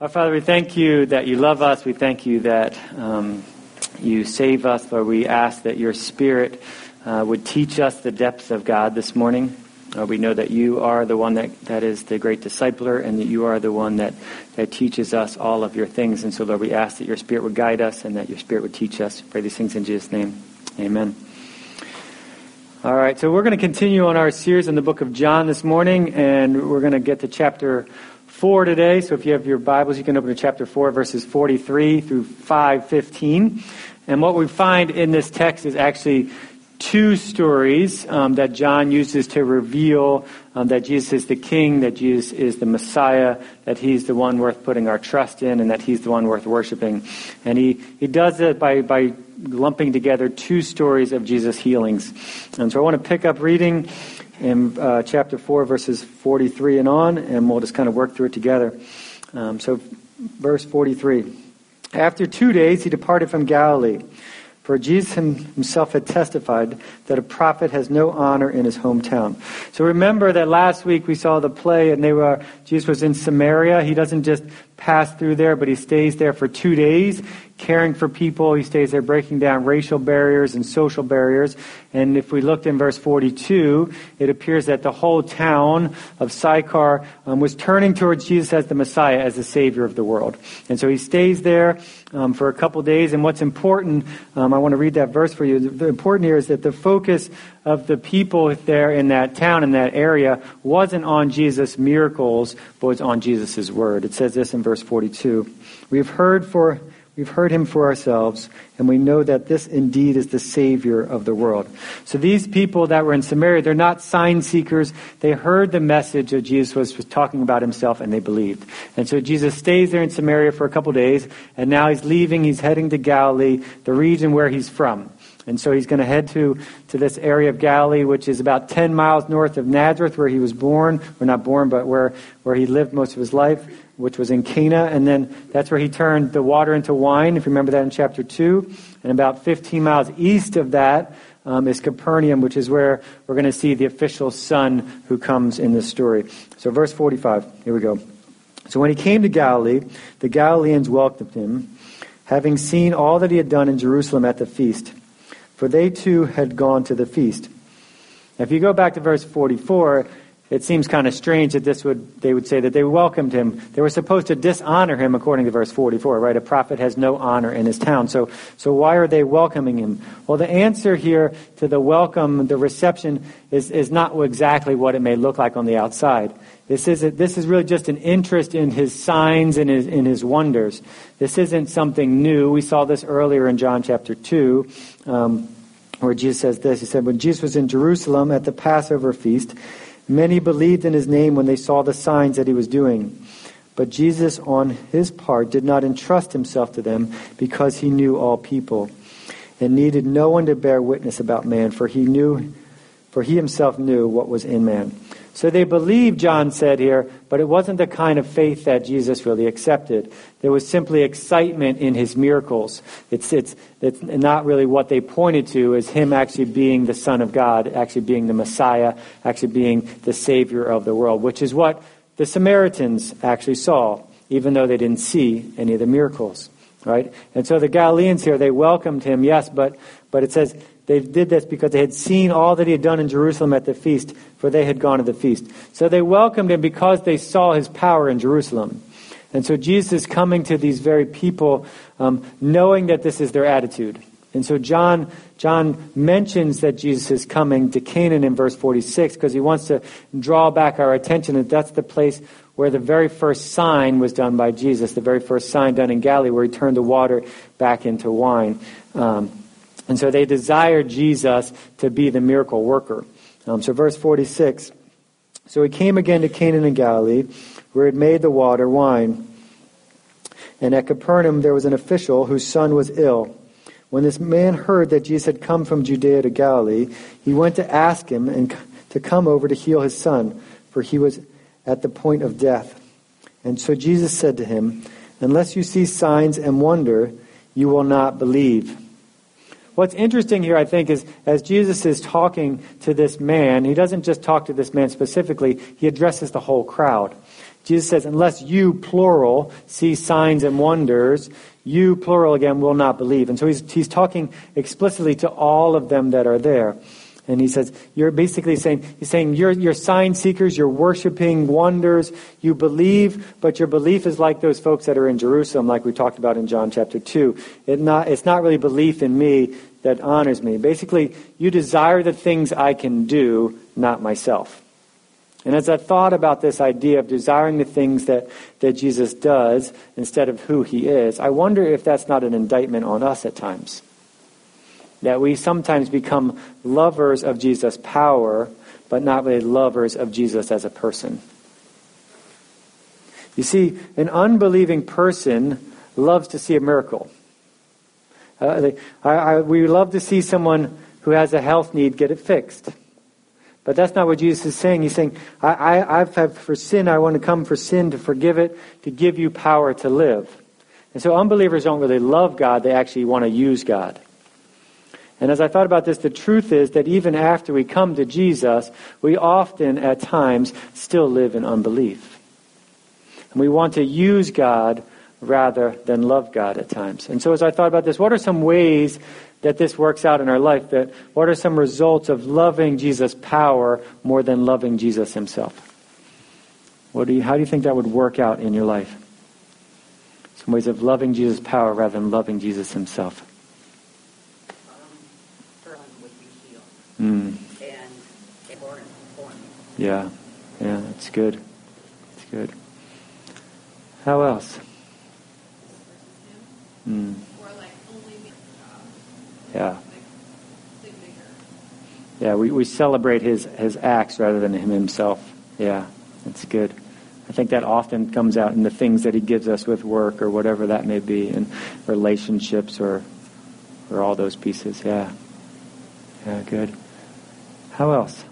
Our Father, we thank you that you love us. We thank you that um, you save us. Lord, we ask that your Spirit uh, would teach us the depths of God this morning. Uh, we know that you are the one that, that is the great discipler and that you are the one that, that teaches us all of your things. And so, Lord, we ask that your Spirit would guide us and that your Spirit would teach us. Pray these things in Jesus' name. Amen. All right, so we're going to continue on our series in the book of John this morning, and we're going to get to chapter 4 today. So if you have your Bibles, you can open to chapter 4, verses 43 through 515. And what we find in this text is actually two stories um, that John uses to reveal um, that Jesus is the King, that Jesus is the Messiah, that He's the one worth putting our trust in, and that He's the one worth worshiping. And He, he does it by, by lumping together two stories of Jesus' healings. And so I want to pick up reading in uh, chapter 4, verses 43 and on, and we'll just kind of work through it together. Um, so, verse 43. After two days, he departed from Galilee. For Jesus himself had testified that a prophet has no honor in his hometown. So remember that last week we saw the play and they were, Jesus was in Samaria. He doesn't just pass through there, but he stays there for two days caring for people. He stays there breaking down racial barriers and social barriers. And if we looked in verse 42, it appears that the whole town of Sychar um, was turning towards Jesus as the Messiah, as the Savior of the world. And so he stays there um, for a couple days. And what's important, um, I want to read that verse for you. The important here is that the focus of the people there in that town, in that area, wasn't on Jesus' miracles, but was on Jesus' word. It says this in verse 42. We've heard for We've heard him for ourselves, and we know that this indeed is the Savior of the world. So these people that were in Samaria, they're not sign seekers. They heard the message that Jesus was, was talking about himself, and they believed. And so Jesus stays there in Samaria for a couple days, and now he's leaving. He's heading to Galilee, the region where he's from. And so he's going to head to, to this area of Galilee, which is about 10 miles north of Nazareth, where he was born, or not born, but where, where he lived most of his life which was in Cana, and then that's where he turned the water into wine, if you remember that in chapter 2. And about 15 miles east of that um, is Capernaum, which is where we're going to see the official son who comes in this story. So, verse 45, here we go. So, when he came to Galilee, the Galileans welcomed him, having seen all that he had done in Jerusalem at the feast, for they too had gone to the feast. Now, if you go back to verse 44, it seems kind of strange that this would they would say that they welcomed him. They were supposed to dishonor him according to verse 44, right? A prophet has no honor in his town. So so why are they welcoming him? Well, the answer here to the welcome, the reception is is not exactly what it may look like on the outside. This is this is really just an interest in his signs and his in his wonders. This isn't something new. We saw this earlier in John chapter 2. Um, where Jesus says this, he said, when Jesus was in Jerusalem at the Passover feast, Many believed in his name when they saw the signs that he was doing. But Jesus, on his part, did not entrust himself to them because he knew all people and needed no one to bear witness about man, for he knew, for he himself knew what was in man. So they believed, John said here, but it wasn't the kind of faith that Jesus really accepted. There was simply excitement in his miracles. It's, it's, it's not really what they pointed to as him actually being the Son of God, actually being the Messiah, actually being the Savior of the world, which is what the Samaritans actually saw, even though they didn't see any of the miracles. Right? And so the Galileans here, they welcomed him, yes, but, but it says they did this because they had seen all that he had done in Jerusalem at the feast, for they had gone to the feast. So they welcomed him because they saw his power in Jerusalem. And so Jesus is coming to these very people um, knowing that this is their attitude. And so John, John mentions that Jesus is coming to Cana in verse 46 because he wants to draw back our attention that that's the place where the very first sign was done by Jesus, the very first sign done in Galilee where he turned the water back into wine. Um, and so they desired Jesus to be the miracle worker. Um, so, verse 46 So he came again to Cana in Galilee, where he had made the water wine. And at Capernaum there was an official whose son was ill. When this man heard that Jesus had come from Judea to Galilee, he went to ask him and to come over to heal his son, for he was at the point of death. And so Jesus said to him, Unless you see signs and wonder, you will not believe. What's interesting here, I think, is as Jesus is talking to this man, he doesn't just talk to this man specifically, he addresses the whole crowd. Jesus says, unless you, plural, see signs and wonders, you, plural again, will not believe. And so he's, he's talking explicitly to all of them that are there. And he says, you're basically saying, he's saying, you're, you're sign seekers, you're worshiping wonders, you believe, but your belief is like those folks that are in Jerusalem, like we talked about in John chapter 2. It not, it's not really belief in me that honors me. Basically, you desire the things I can do, not myself. And as I thought about this idea of desiring the things that, that Jesus does instead of who he is, I wonder if that's not an indictment on us at times. That we sometimes become lovers of Jesus' power, but not really lovers of Jesus as a person. You see, an unbelieving person loves to see a miracle. Uh, I, I, we love to see someone who has a health need get it fixed. But that's not what Jesus is saying. He's saying, I, I, I've had for sin, I want to come for sin to forgive it, to give you power to live. And so unbelievers don't really love God, they actually want to use God. And as I thought about this, the truth is that even after we come to Jesus, we often, at times, still live in unbelief. And we want to use God rather than love God at times. And so as I thought about this, what are some ways that this works out in our life? That what are some results of loving Jesus' power more than loving Jesus himself? What do you, how do you think that would work out in your life? Some ways of loving Jesus' power rather than loving Jesus himself. Mm. Yeah, yeah, that's good. That's good. How else? Mm. Yeah. Yeah, we, we celebrate his, his acts rather than him himself. Yeah, that's good. I think that often comes out in the things that he gives us with work or whatever that may be, in relationships or or all those pieces. Yeah. Yeah, good. How else?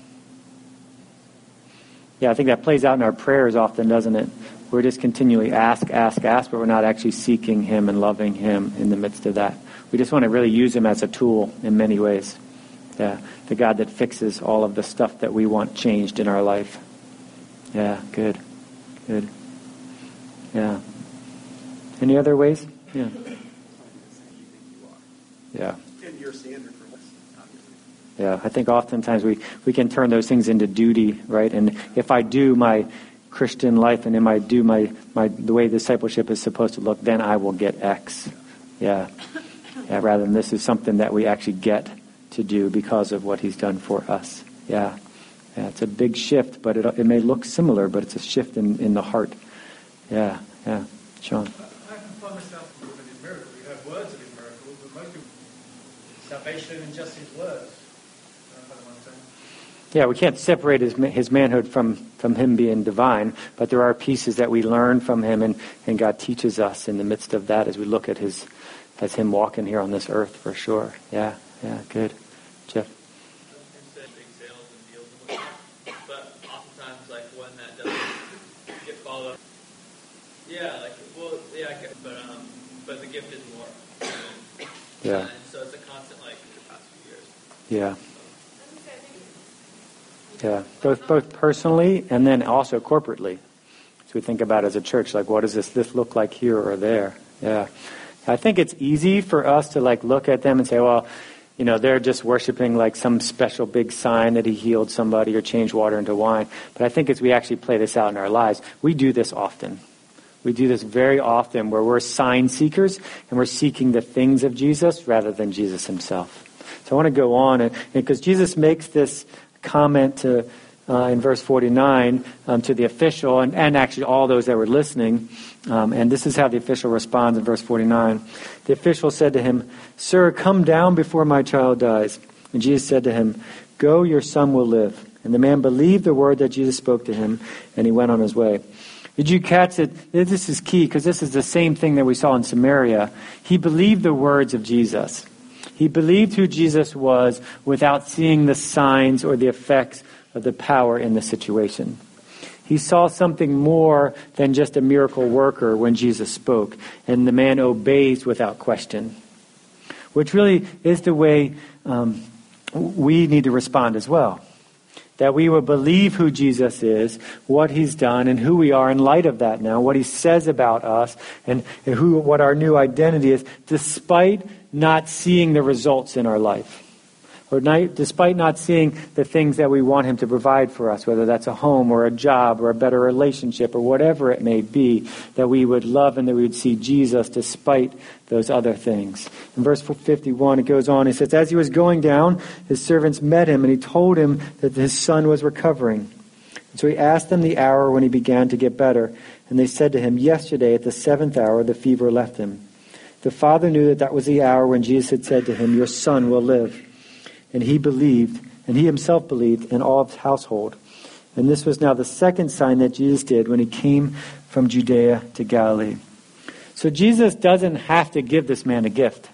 Yeah, I think that plays out in our prayers often, doesn't it? We're just continually ask, ask, ask, but we're not actually seeking Him and loving Him in the midst of that. We just want to really use Him as a tool in many ways. Yeah, the God that fixes all of the stuff that we want changed in our life. Yeah, good, good. Yeah. Any other ways? Yeah. Yeah. And your standard yeah, I think oftentimes we, we can turn those things into duty, right? And if I do my Christian life and if I do my, my the way discipleship is supposed to look, then I will get X. Yeah. yeah. Rather than this is something that we actually get to do because of what he's done for us. Yeah. Yeah, it's a big shift, but it, it may look similar, but it's a shift in, in the heart. Yeah, yeah. Sean. Salvation and just his words. Yeah, we can't separate his, his manhood from, from him being divine, but there are pieces that we learn from him, and, and God teaches us in the midst of that as we look at his, as him walking here on this earth for sure. Yeah, yeah, good. Jeff? But oftentimes like when that doesn't get followed Yeah, like well, yeah, but um, but the gift is more. Yeah. And so it's a constant like the past few years. Yeah. Yeah, both both personally and then also corporately. So we think about as a church, like what does this this look like here or there? Yeah, I think it's easy for us to like look at them and say, well, you know, they're just worshiping like some special big sign that he healed somebody or changed water into wine. But I think as we actually play this out in our lives, we do this often. We do this very often where we're sign seekers and we're seeking the things of Jesus rather than Jesus himself. So I want to go on because Jesus makes this comment to, uh, in verse 49 um, to the official and, and actually all those that were listening. Um, and this is how the official responds in verse 49. The official said to him, Sir, come down before my child dies. And Jesus said to him, Go, your son will live. And the man believed the word that Jesus spoke to him, and he went on his way. Did you catch it? This is key because this is the same thing that we saw in Samaria. He believed the words of Jesus. He believed who Jesus was without seeing the signs or the effects of the power in the situation. He saw something more than just a miracle worker when Jesus spoke, and the man obeys without question, which really is the way um, we need to respond as well. That we will believe who Jesus is, what he's done, and who we are in light of that now, what he says about us, and, who, what our new identity is, despite not seeing the results in our life or not, despite not seeing the things that we want Him to provide for us, whether that's a home or a job or a better relationship or whatever it may be, that we would love and that we would see Jesus despite those other things. In verse 51, it goes on, it says, As he was going down, his servants met him, and he told him that his son was recovering. And so he asked them the hour when he began to get better, and they said to him, Yesterday at the seventh hour the fever left him. The father knew that that was the hour when Jesus had said to him, Your son will live. And he believed, and he himself believed, and all of his household. And this was now the second sign that Jesus did when he came from Judea to Galilee. So Jesus doesn't have to give this man a gift.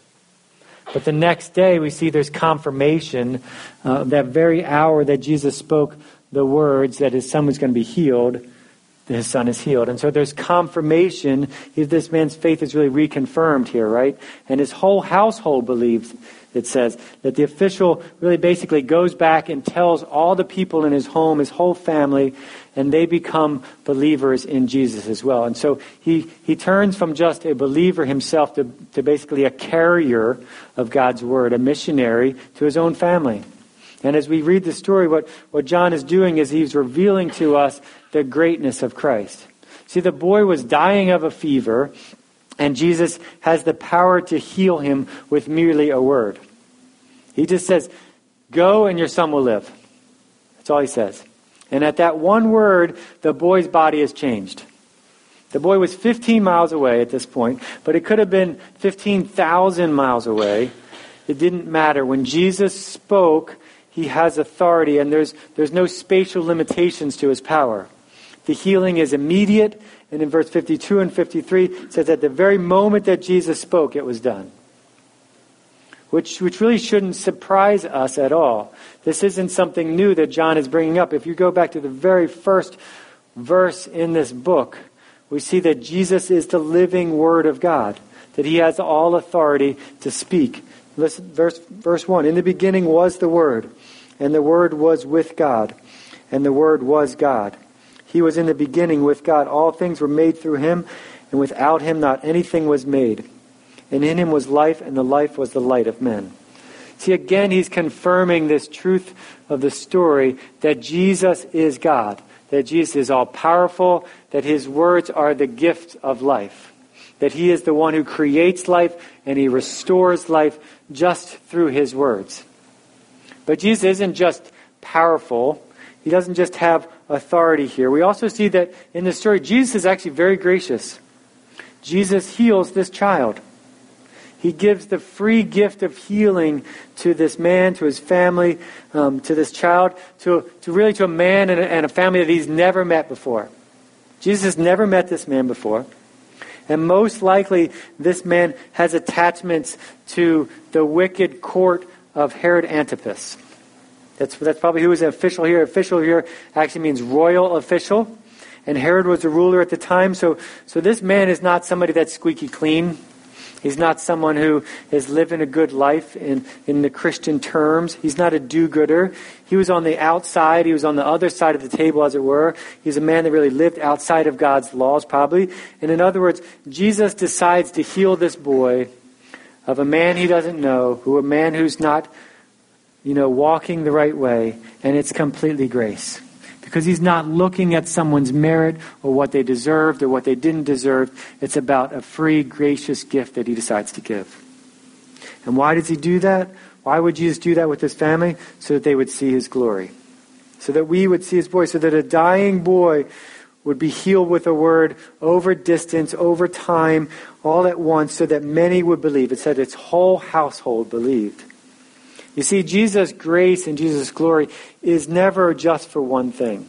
But the next day, we see there's confirmation uh, that very hour that Jesus spoke the words that his son was going to be healed, his son is healed. And so there's confirmation. This man's faith is really reconfirmed here, right? And his whole household believes, it says that the official really basically goes back and tells all the people in his home, his whole family, and they become believers in Jesus as well. And so he, he turns from just a believer himself to, to basically a carrier of God's word, a missionary to his own family. And as we read the story, what, what John is doing is he's revealing to us the greatness of Christ. See, the boy was dying of a fever, and Jesus has the power to heal him with merely a word. He just says, Go and your son will live. That's all he says. And at that one word, the boy's body is changed. The boy was 15 miles away at this point, but it could have been 15,000 miles away. It didn't matter. When Jesus spoke, he has authority, and there's, there's no spatial limitations to his power. The healing is immediate, and in verse 52 and 53, it says, At the very moment that Jesus spoke, it was done which, which really shouldn't surprise us at all. This isn't something new that John is bringing up. If you go back to the very first verse in this book, we see that Jesus is the living Word of God, that He has all authority to speak. Listen, verse, verse 1 In the beginning was the Word, and the Word was with God, and the Word was God. He was in the beginning with God. All things were made through Him, and without Him not anything was made and in him was life, and the life was the light of men. See, again, he's confirming this truth of the story that Jesus is God, that Jesus is all powerful, that his words are the gift of life, that he is the one who creates life and he restores life just through his words. But Jesus isn't just powerful, he doesn't just have authority here. We also see that in the story, Jesus is actually very gracious. Jesus heals this child. He gives the free gift of healing to this man, to his family, um, to this child, to, to really to a man and a, and a family that he's never met before. Jesus has never met this man before. And most likely, this man has attachments to the wicked court of Herod Antipas. That's, that's probably who an official here. Official here actually means royal official. And Herod was the ruler at the time. So, so this man is not somebody that's squeaky clean. He's not someone who is living a good life in, in the Christian terms. He's not a do gooder. He was on the outside. He was on the other side of the table, as it were. He's a man that really lived outside of God's laws, probably. And in other words, Jesus decides to heal this boy of a man he doesn't know, who a man who's not, you know, walking the right way, and it's completely grace because he's not looking at someone's merit or what they deserved or what they didn't deserve. It's about a free, gracious gift that he decides to give. And why does he do that? Why would Jesus do that with his family? So that they would see his glory. So that we would see his boy. So that a dying boy would be healed with a word over distance, over time, all at once, so that many would believe. It said its whole household believed. You see, Jesus' grace and Jesus' glory is never just for one thing.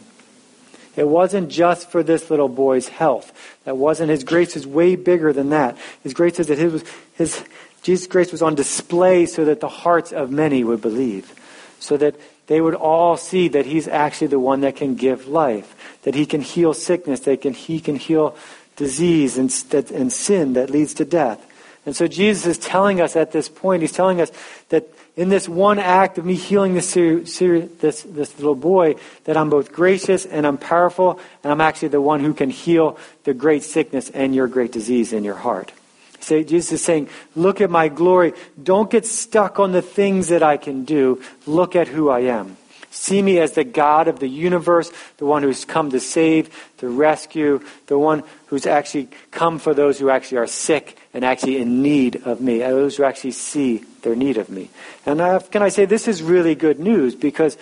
It wasn't just for this little boy's health. That wasn't his grace is way bigger than that. His grace is that his, his Jesus' grace was on display so that the hearts of many would believe. So that they would all see that he's actually the one that can give life, that he can heal sickness, that can, he can heal disease and, and sin that leads to death. And so Jesus is telling us at this point, he's telling us that in this one act of me healing this, this, this little boy that I'm both gracious and I'm powerful, and I'm actually the one who can heal the great sickness and your great disease in your heart. Say, Jesus is saying, Look at my glory. Don't get stuck on the things that I can do. Look at who I am. See me as the God of the universe, the one who's come to save, to rescue, the one who's actually come for those who actually are sick and actually in need of me, those who actually see their need of me. And can I say, this is really good news because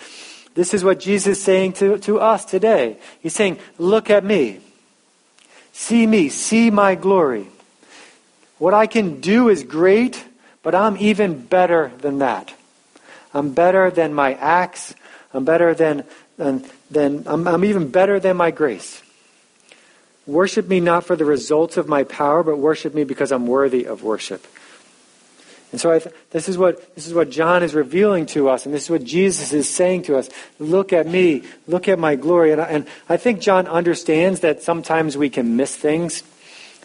this is what Jesus is saying to, to us today. He's saying, Look at me. See me. See my glory. What I can do is great, but I'm even better than that. I'm better than my acts. I'm better than, than, than I'm, I'm even better than my grace. Worship me not for the results of my power, but worship me because I'm worthy of worship. And so th- this, is what, this is what John is revealing to us, and this is what Jesus is saying to us. Look at me, look at my glory. And I, and I think John understands that sometimes we can miss things,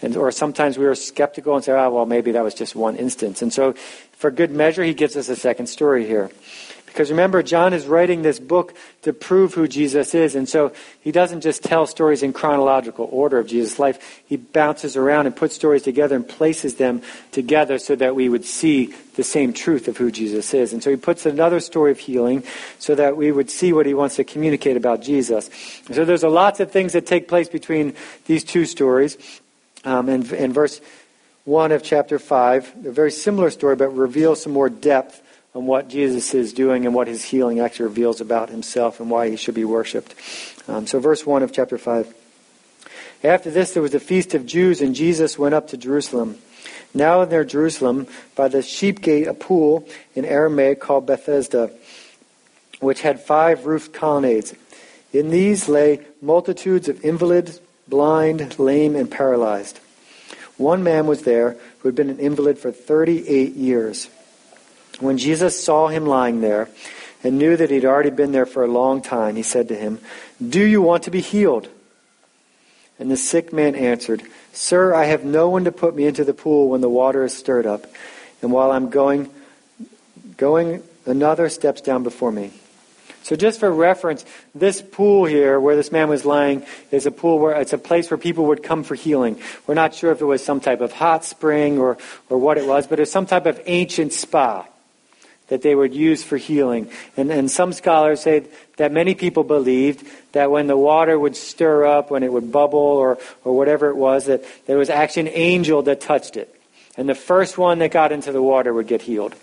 and, or sometimes we are skeptical and say, oh, well, maybe that was just one instance. And so, for good measure, he gives us a second story here. Because remember, John is writing this book to prove who Jesus is. And so he doesn't just tell stories in chronological order of Jesus' life. He bounces around and puts stories together and places them together so that we would see the same truth of who Jesus is. And so he puts another story of healing so that we would see what he wants to communicate about Jesus. And so there's a lots of things that take place between these two stories. Um, in, in verse 1 of chapter 5, a very similar story, but reveals some more depth on what Jesus is doing and what his healing actually reveals about himself and why he should be worshipped. Um, so, verse 1 of chapter 5. After this, there was a feast of Jews, and Jesus went up to Jerusalem. Now, near Jerusalem, by the sheep gate, a pool in Aramaic called Bethesda, which had five roofed colonnades. In these lay multitudes of invalids, blind, lame, and paralyzed. One man was there who had been an invalid for 38 years. When Jesus saw him lying there and knew that he'd already been there for a long time, he said to him, Do you want to be healed? And the sick man answered, Sir, I have no one to put me into the pool when the water is stirred up, and while I'm going, going, another steps down before me. So just for reference, this pool here where this man was lying is a pool where it's a place where people would come for healing. We're not sure if it was some type of hot spring or, or what it was, but it's some type of ancient spa that they would use for healing. And, and some scholars say that many people believed that when the water would stir up, when it would bubble or, or whatever it was, that there was actually an angel that touched it. And the first one that got into the water would get healed.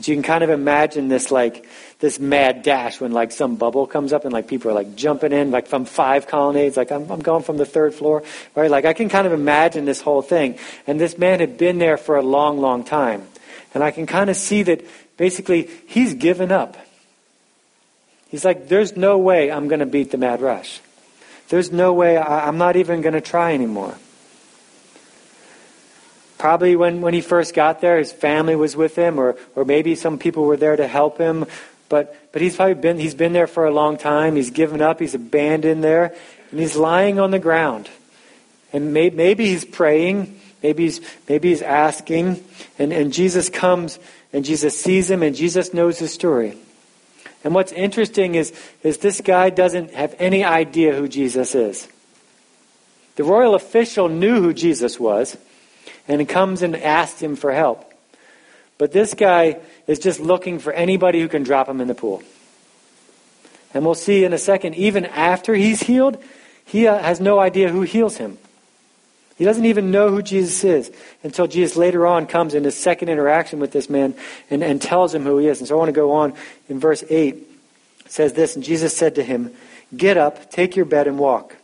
So you can kind of imagine this like this mad dash when like some bubble comes up and like people are like jumping in like from five colonnades like I'm, I'm going from the third floor right like I can kind of imagine this whole thing and this man had been there for a long long time and I can kind of see that basically, he's given up. He's like, there's no way I'm going to beat the mad rush. There's no way I, I'm not even going to try anymore. Probably when, when he first got there, his family was with him, or, or maybe some people were there to help him. But, but he's probably been, he's been there for a long time. He's given up. He's abandoned there. And he's lying on the ground. And may, maybe he's praying. Maybe he's, maybe he's asking. And, and Jesus comes and Jesus sees him, and Jesus knows his story. And what's interesting is, is this guy doesn't have any idea who Jesus is. The royal official knew who Jesus was, and comes and asks him for help. But this guy is just looking for anybody who can drop him in the pool. And we'll see in a second, even after he's healed, he uh, has no idea who heals him. He doesn't even know who Jesus is until Jesus later on comes in his second interaction with this man and, and tells him who he is. And so I want to go on in verse 8. It says this, and Jesus said to him, Get up, take your bed, and walk.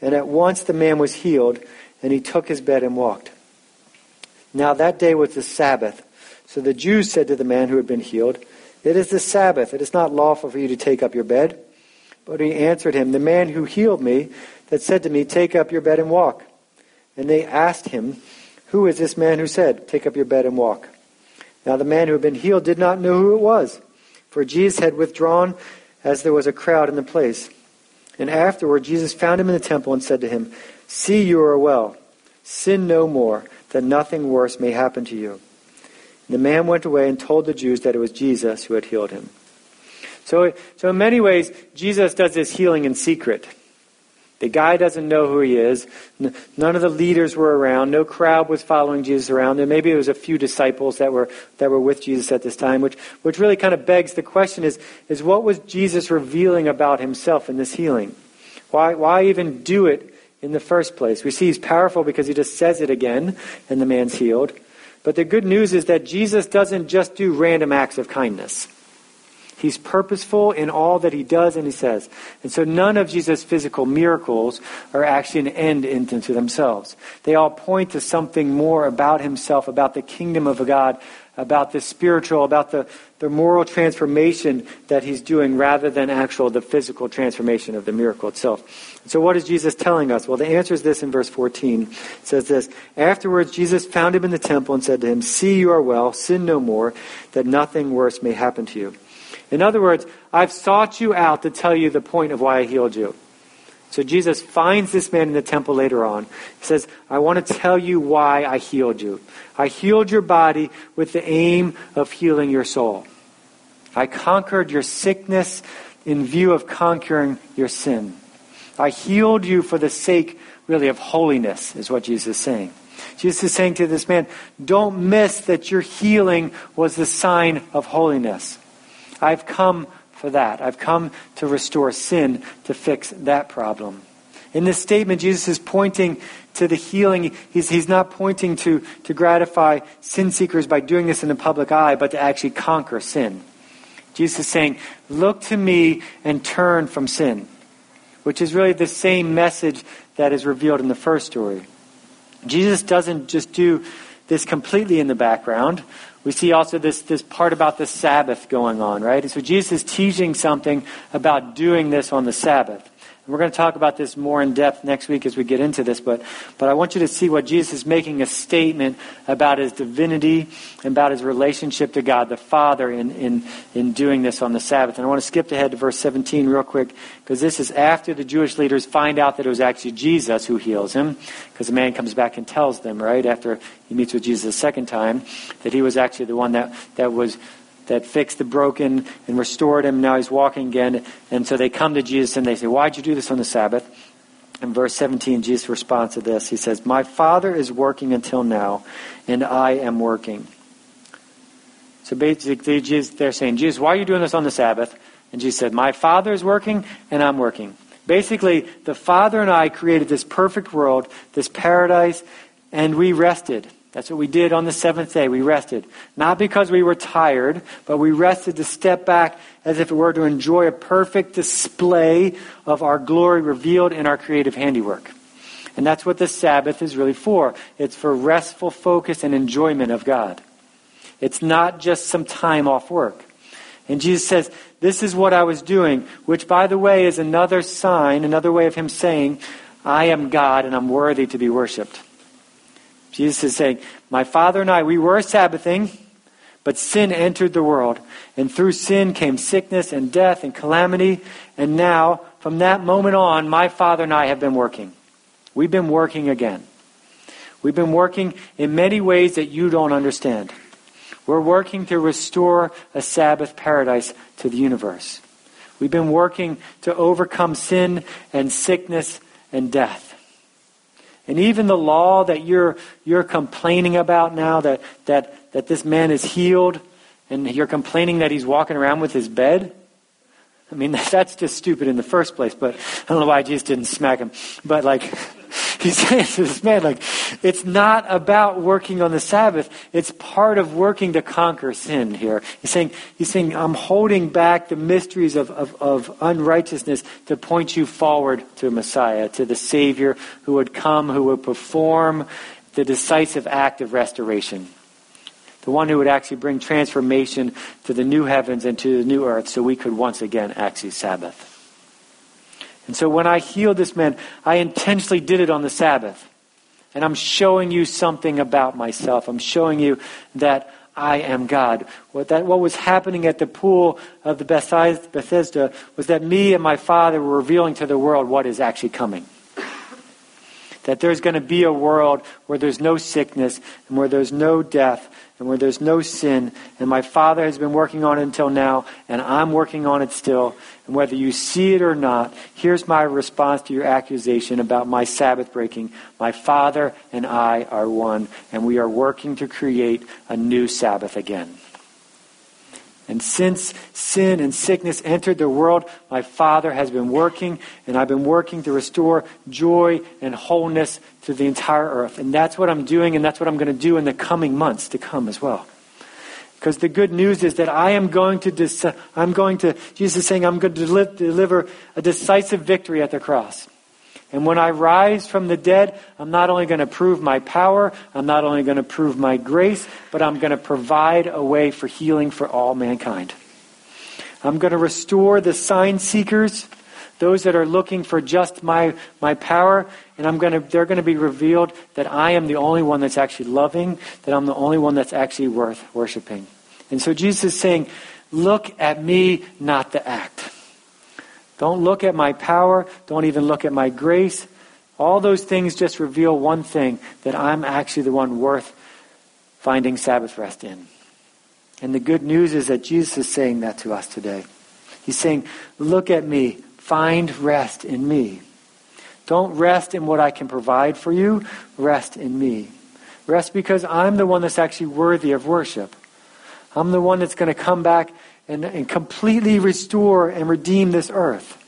And at once the man was healed, and he took his bed and walked. Now that day was the Sabbath. So the Jews said to the man who had been healed, It is the Sabbath. It is not lawful for you to take up your bed. But he answered him, The man who healed me, that said to me, Take up your bed and walk. And they asked him, Who is this man who said, Take up your bed and walk? Now the man who had been healed did not know who it was, for Jesus had withdrawn as there was a crowd in the place. And afterward Jesus found him in the temple and said to him, See, you are well. Sin no more, that nothing worse may happen to you. The man went away and told the Jews that it was Jesus who had healed him. So, so in many ways, Jesus does this healing in secret. The guy doesn't know who he is. None of the leaders were around. No crowd was following Jesus around. And maybe it was a few disciples that were, that were with Jesus at this time, which, which really kind of begs the question is, is what was Jesus revealing about himself in this healing? Why, why even do it in the first place? We see he's powerful because he just says it again and the man's healed. But the good news is that Jesus doesn't just do random acts of kindness. He's purposeful in all that he does and he says. And so none of Jesus' physical miracles are actually an end into themselves. They all point to something more about himself, about the kingdom of God, about the spiritual, about the, the moral transformation that he's doing rather than actual, the physical transformation of the miracle itself. So what is Jesus telling us? Well, the answer is this in verse 14. It says this, Afterwards, Jesus found him in the temple and said to him, See, you are well, sin no more, that nothing worse may happen to you. In other words, I've sought you out to tell you the point of why I healed you. So Jesus finds this man in the temple later on. He says, I want to tell you why I healed you. I healed your body with the aim of healing your soul. I conquered your sickness in view of conquering your sin. I healed you for the sake, really, of holiness, is what Jesus is saying. Jesus is saying to this man, don't miss that your healing was the sign of holiness. I've come for that. I've come to restore sin to fix that problem. In this statement, Jesus is pointing to the healing. He's, he's not pointing to, to gratify sin seekers by doing this in the public eye, but to actually conquer sin. Jesus is saying, Look to me and turn from sin, which is really the same message that is revealed in the first story. Jesus doesn't just do this completely in the background. We see also this, this part about the Sabbath going on, right? And so Jesus is teaching something about doing this on the Sabbath. We're going to talk about this more in depth next week as we get into this, but, but I want you to see what Jesus is making a statement about his divinity and about his relationship to God the Father in, in, in doing this on the Sabbath. And I want to skip ahead to verse 17 real quick, because this is after the Jewish leaders find out that it was actually Jesus who heals him, because the man comes back and tells them, right, after he meets with Jesus a second time, that he was actually the one that, that was that fixed the broken and restored him. Now he's walking again. And so they come to Jesus and they say, Why'd you do this on the Sabbath? In verse 17, Jesus responds to this. He says, My Father is working until now, and I am working. So basically, they're saying, Jesus, why are you doing this on the Sabbath? And Jesus said, My Father is working, and I'm working. Basically, the Father and I created this perfect world, this paradise, and we rested. That's what we did on the seventh day. We rested. Not because we were tired, but we rested to step back as if it were to enjoy a perfect display of our glory revealed in our creative handiwork. And that's what the Sabbath is really for. It's for restful focus and enjoyment of God. It's not just some time off work. And Jesus says, This is what I was doing, which, by the way, is another sign, another way of Him saying, I am God and I'm worthy to be worshiped. Jesus is saying, My Father and I, we were Sabbathing, but sin entered the world. And through sin came sickness and death and calamity. And now, from that moment on, my Father and I have been working. We've been working again. We've been working in many ways that you don't understand. We're working to restore a Sabbath paradise to the universe. We've been working to overcome sin and sickness and death. And even the law that you're, you're complaining about now, that, that, that this man is healed, and you're complaining that he's walking around with his bed. I mean, that's just stupid in the first place, but I don't know why Jesus didn't smack him. But like, he's saying to this man, like, it's not about working on the Sabbath. It's part of working to conquer sin here. He's saying, he's saying, I'm holding back the mysteries of, of, of unrighteousness to point you forward to Messiah, to the Savior who would come, who would perform the decisive act of restoration. The one who would actually bring transformation to the new heavens and to the new earth so we could once again actually Sabbath. And so when I healed this man, I intentionally did it on the Sabbath. And I'm showing you something about myself. I'm showing you that I am God. What, that, what was happening at the pool of the Bethesda was that me and my Father were revealing to the world what is actually coming. That there's going to be a world where there's no sickness and where there's no death and where there's no sin. And my Father has been working on it until now, and I'm working on it still. And whether you see it or not, here's my response to your accusation about my Sabbath breaking. My Father and I are one, and we are working to create a new Sabbath again. And since sin and sickness entered the world, my Father has been working, and I've been working to restore joy and wholeness to the entire earth. And that's what I'm doing, and that's what I'm going to do in the coming months to come as well. Because the good news is that I am going to, dis- I'm going to, Jesus is saying, I'm going to deliver a decisive victory at the cross. And when I rise from the dead, I'm not only going to prove my power, I'm not only going to prove my grace, but I'm going to provide a way for healing for all mankind. I'm going to restore the sign seekers, those that are looking for just my, my power, and I'm going to, they're going to be revealed that I am the only one that's actually loving, that I'm the only one that's actually worth worshiping. And so Jesus is saying, look at me, not the act. Don't look at my power. Don't even look at my grace. All those things just reveal one thing that I'm actually the one worth finding Sabbath rest in. And the good news is that Jesus is saying that to us today. He's saying, Look at me. Find rest in me. Don't rest in what I can provide for you. Rest in me. Rest because I'm the one that's actually worthy of worship. I'm the one that's going to come back and, and completely restore and redeem this earth.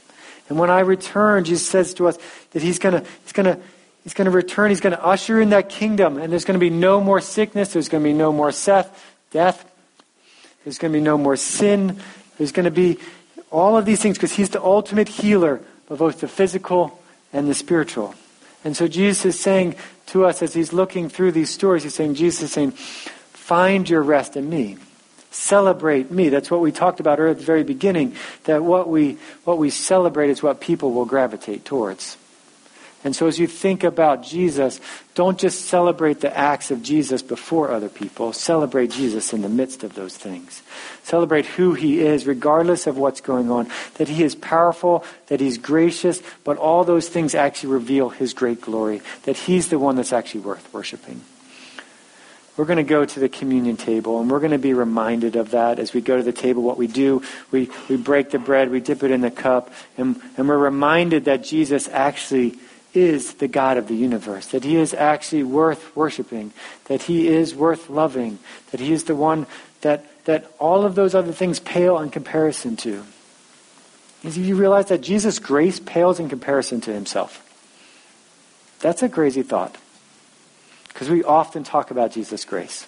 And when I return, Jesus says to us that He's going to, He's going to, He's going to return. He's going to usher in that kingdom. And there's going to be no more sickness. There's going to be no more Seth, death. There's going to be no more sin. There's going to be all of these things because He's the ultimate healer of both the physical and the spiritual. And so Jesus is saying to us as He's looking through these stories, He's saying, Jesus is saying, find your rest in me. Celebrate me. That's what we talked about at the very beginning, that what we, what we celebrate is what people will gravitate towards. And so as you think about Jesus, don't just celebrate the acts of Jesus before other people. Celebrate Jesus in the midst of those things. Celebrate who he is, regardless of what's going on. That he is powerful, that he's gracious, but all those things actually reveal his great glory. That he's the one that's actually worth worshiping we're going to go to the communion table and we're going to be reminded of that as we go to the table. What we do, we, we break the bread, we dip it in the cup, and, and we're reminded that Jesus actually is the God of the universe, that he is actually worth worshiping, that he is worth loving, that he is the one that, that all of those other things pale in comparison to. Do you realize that Jesus' grace pales in comparison to himself? That's a crazy thought. Because we often talk about Jesus' grace.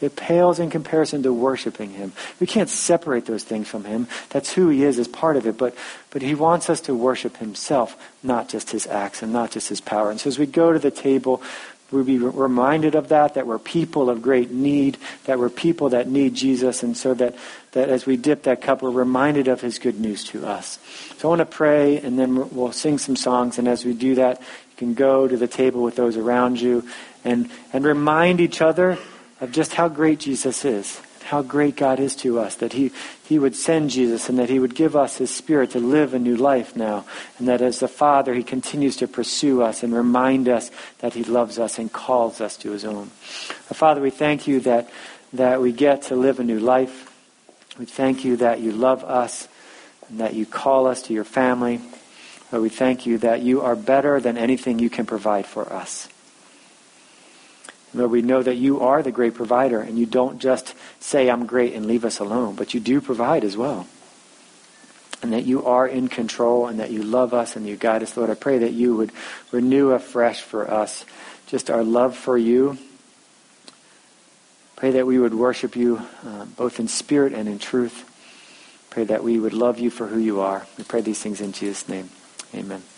It pales in comparison to worshiping him. We can't separate those things from him. That's who he is as part of it. But, but he wants us to worship himself, not just his acts and not just his power. And so as we go to the table, we'll be reminded of that, that we're people of great need, that we're people that need Jesus. And so that, that as we dip that cup, we're reminded of his good news to us. So I want to pray, and then we'll sing some songs. And as we do that, can go to the table with those around you and, and remind each other of just how great Jesus is, how great God is to us, that he, he would send Jesus and that He would give us His Spirit to live a new life now, and that as the Father, He continues to pursue us and remind us that He loves us and calls us to His own. Uh, Father, we thank you that, that we get to live a new life. We thank you that you love us and that you call us to your family. Lord, we thank you that you are better than anything you can provide for us. Lord, we know that you are the great provider, and you don't just say, I'm great, and leave us alone, but you do provide as well. And that you are in control, and that you love us, and you guide us. Lord, I pray that you would renew afresh for us just our love for you. Pray that we would worship you uh, both in spirit and in truth. Pray that we would love you for who you are. We pray these things in Jesus' name. Amen.